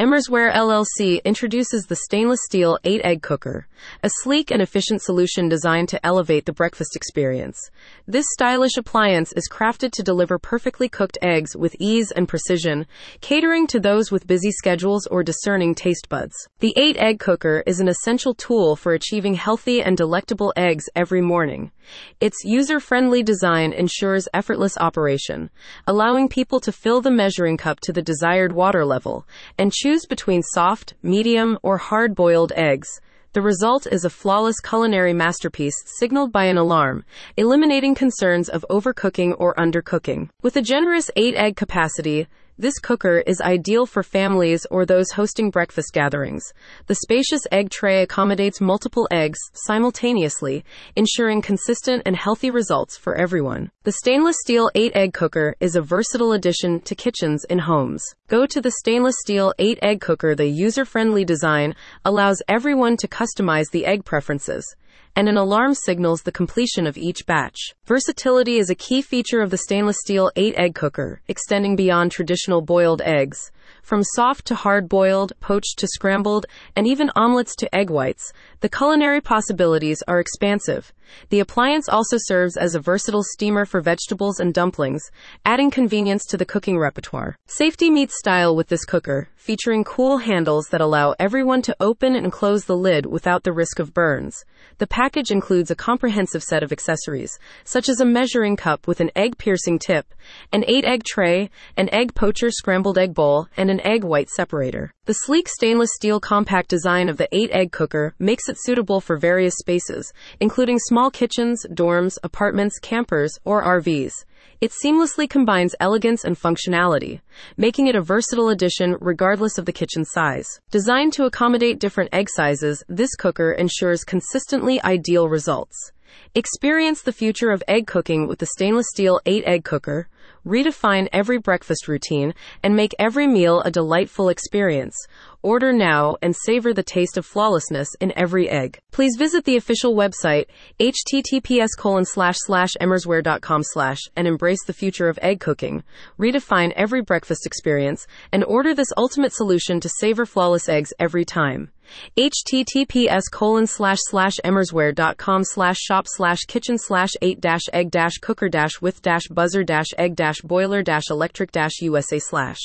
Emersware LLC introduces the stainless steel 8 egg cooker, a sleek and efficient solution designed to elevate the breakfast experience. This stylish appliance is crafted to deliver perfectly cooked eggs with ease and precision, catering to those with busy schedules or discerning taste buds. The 8 egg cooker is an essential tool for achieving healthy and delectable eggs every morning. Its user friendly design ensures effortless operation, allowing people to fill the measuring cup to the desired water level and choose between soft, medium, or hard boiled eggs. The result is a flawless culinary masterpiece signaled by an alarm, eliminating concerns of overcooking or undercooking. With a generous 8 egg capacity, this cooker is ideal for families or those hosting breakfast gatherings. The spacious egg tray accommodates multiple eggs simultaneously, ensuring consistent and healthy results for everyone. The stainless steel 8 egg cooker is a versatile addition to kitchens in homes. Go to the stainless steel 8 egg cooker. The user friendly design allows everyone to customize the egg preferences and an alarm signals the completion of each batch. Versatility is a key feature of the stainless steel 8 egg cooker, extending beyond traditional boiled eggs. From soft to hard boiled, poached to scrambled, and even omelets to egg whites, the culinary possibilities are expansive. The appliance also serves as a versatile steamer for vegetables and dumplings, adding convenience to the cooking repertoire. Safety meets style with this cooker, featuring cool handles that allow everyone to open and close the lid without the risk of burns. The package includes a comprehensive set of accessories, such as a measuring cup with an egg piercing tip, an 8 egg tray, an egg poacher scrambled egg bowl, and an egg white separator. The sleek stainless steel compact design of the 8 egg cooker makes it suitable for various spaces, including small kitchens, dorms, apartments, campers, or RVs. It seamlessly combines elegance and functionality, making it a versatile addition regardless of the kitchen size. Designed to accommodate different egg sizes, this cooker ensures consistently ideal results. Experience the future of egg cooking with the stainless steel 8 egg cooker. Redefine every breakfast routine and make every meal a delightful experience. Order now and savor the taste of flawlessness in every egg. Please visit the official website, https colon slash slash emersware.com slash, and embrace the future of egg cooking. Redefine every breakfast experience and order this ultimate solution to savor flawless eggs every time https colon slash slash emersware.com slash shop slash kitchen slash 8 dash egg dash cooker dash with dash buzzer dash egg boiler electric usa slash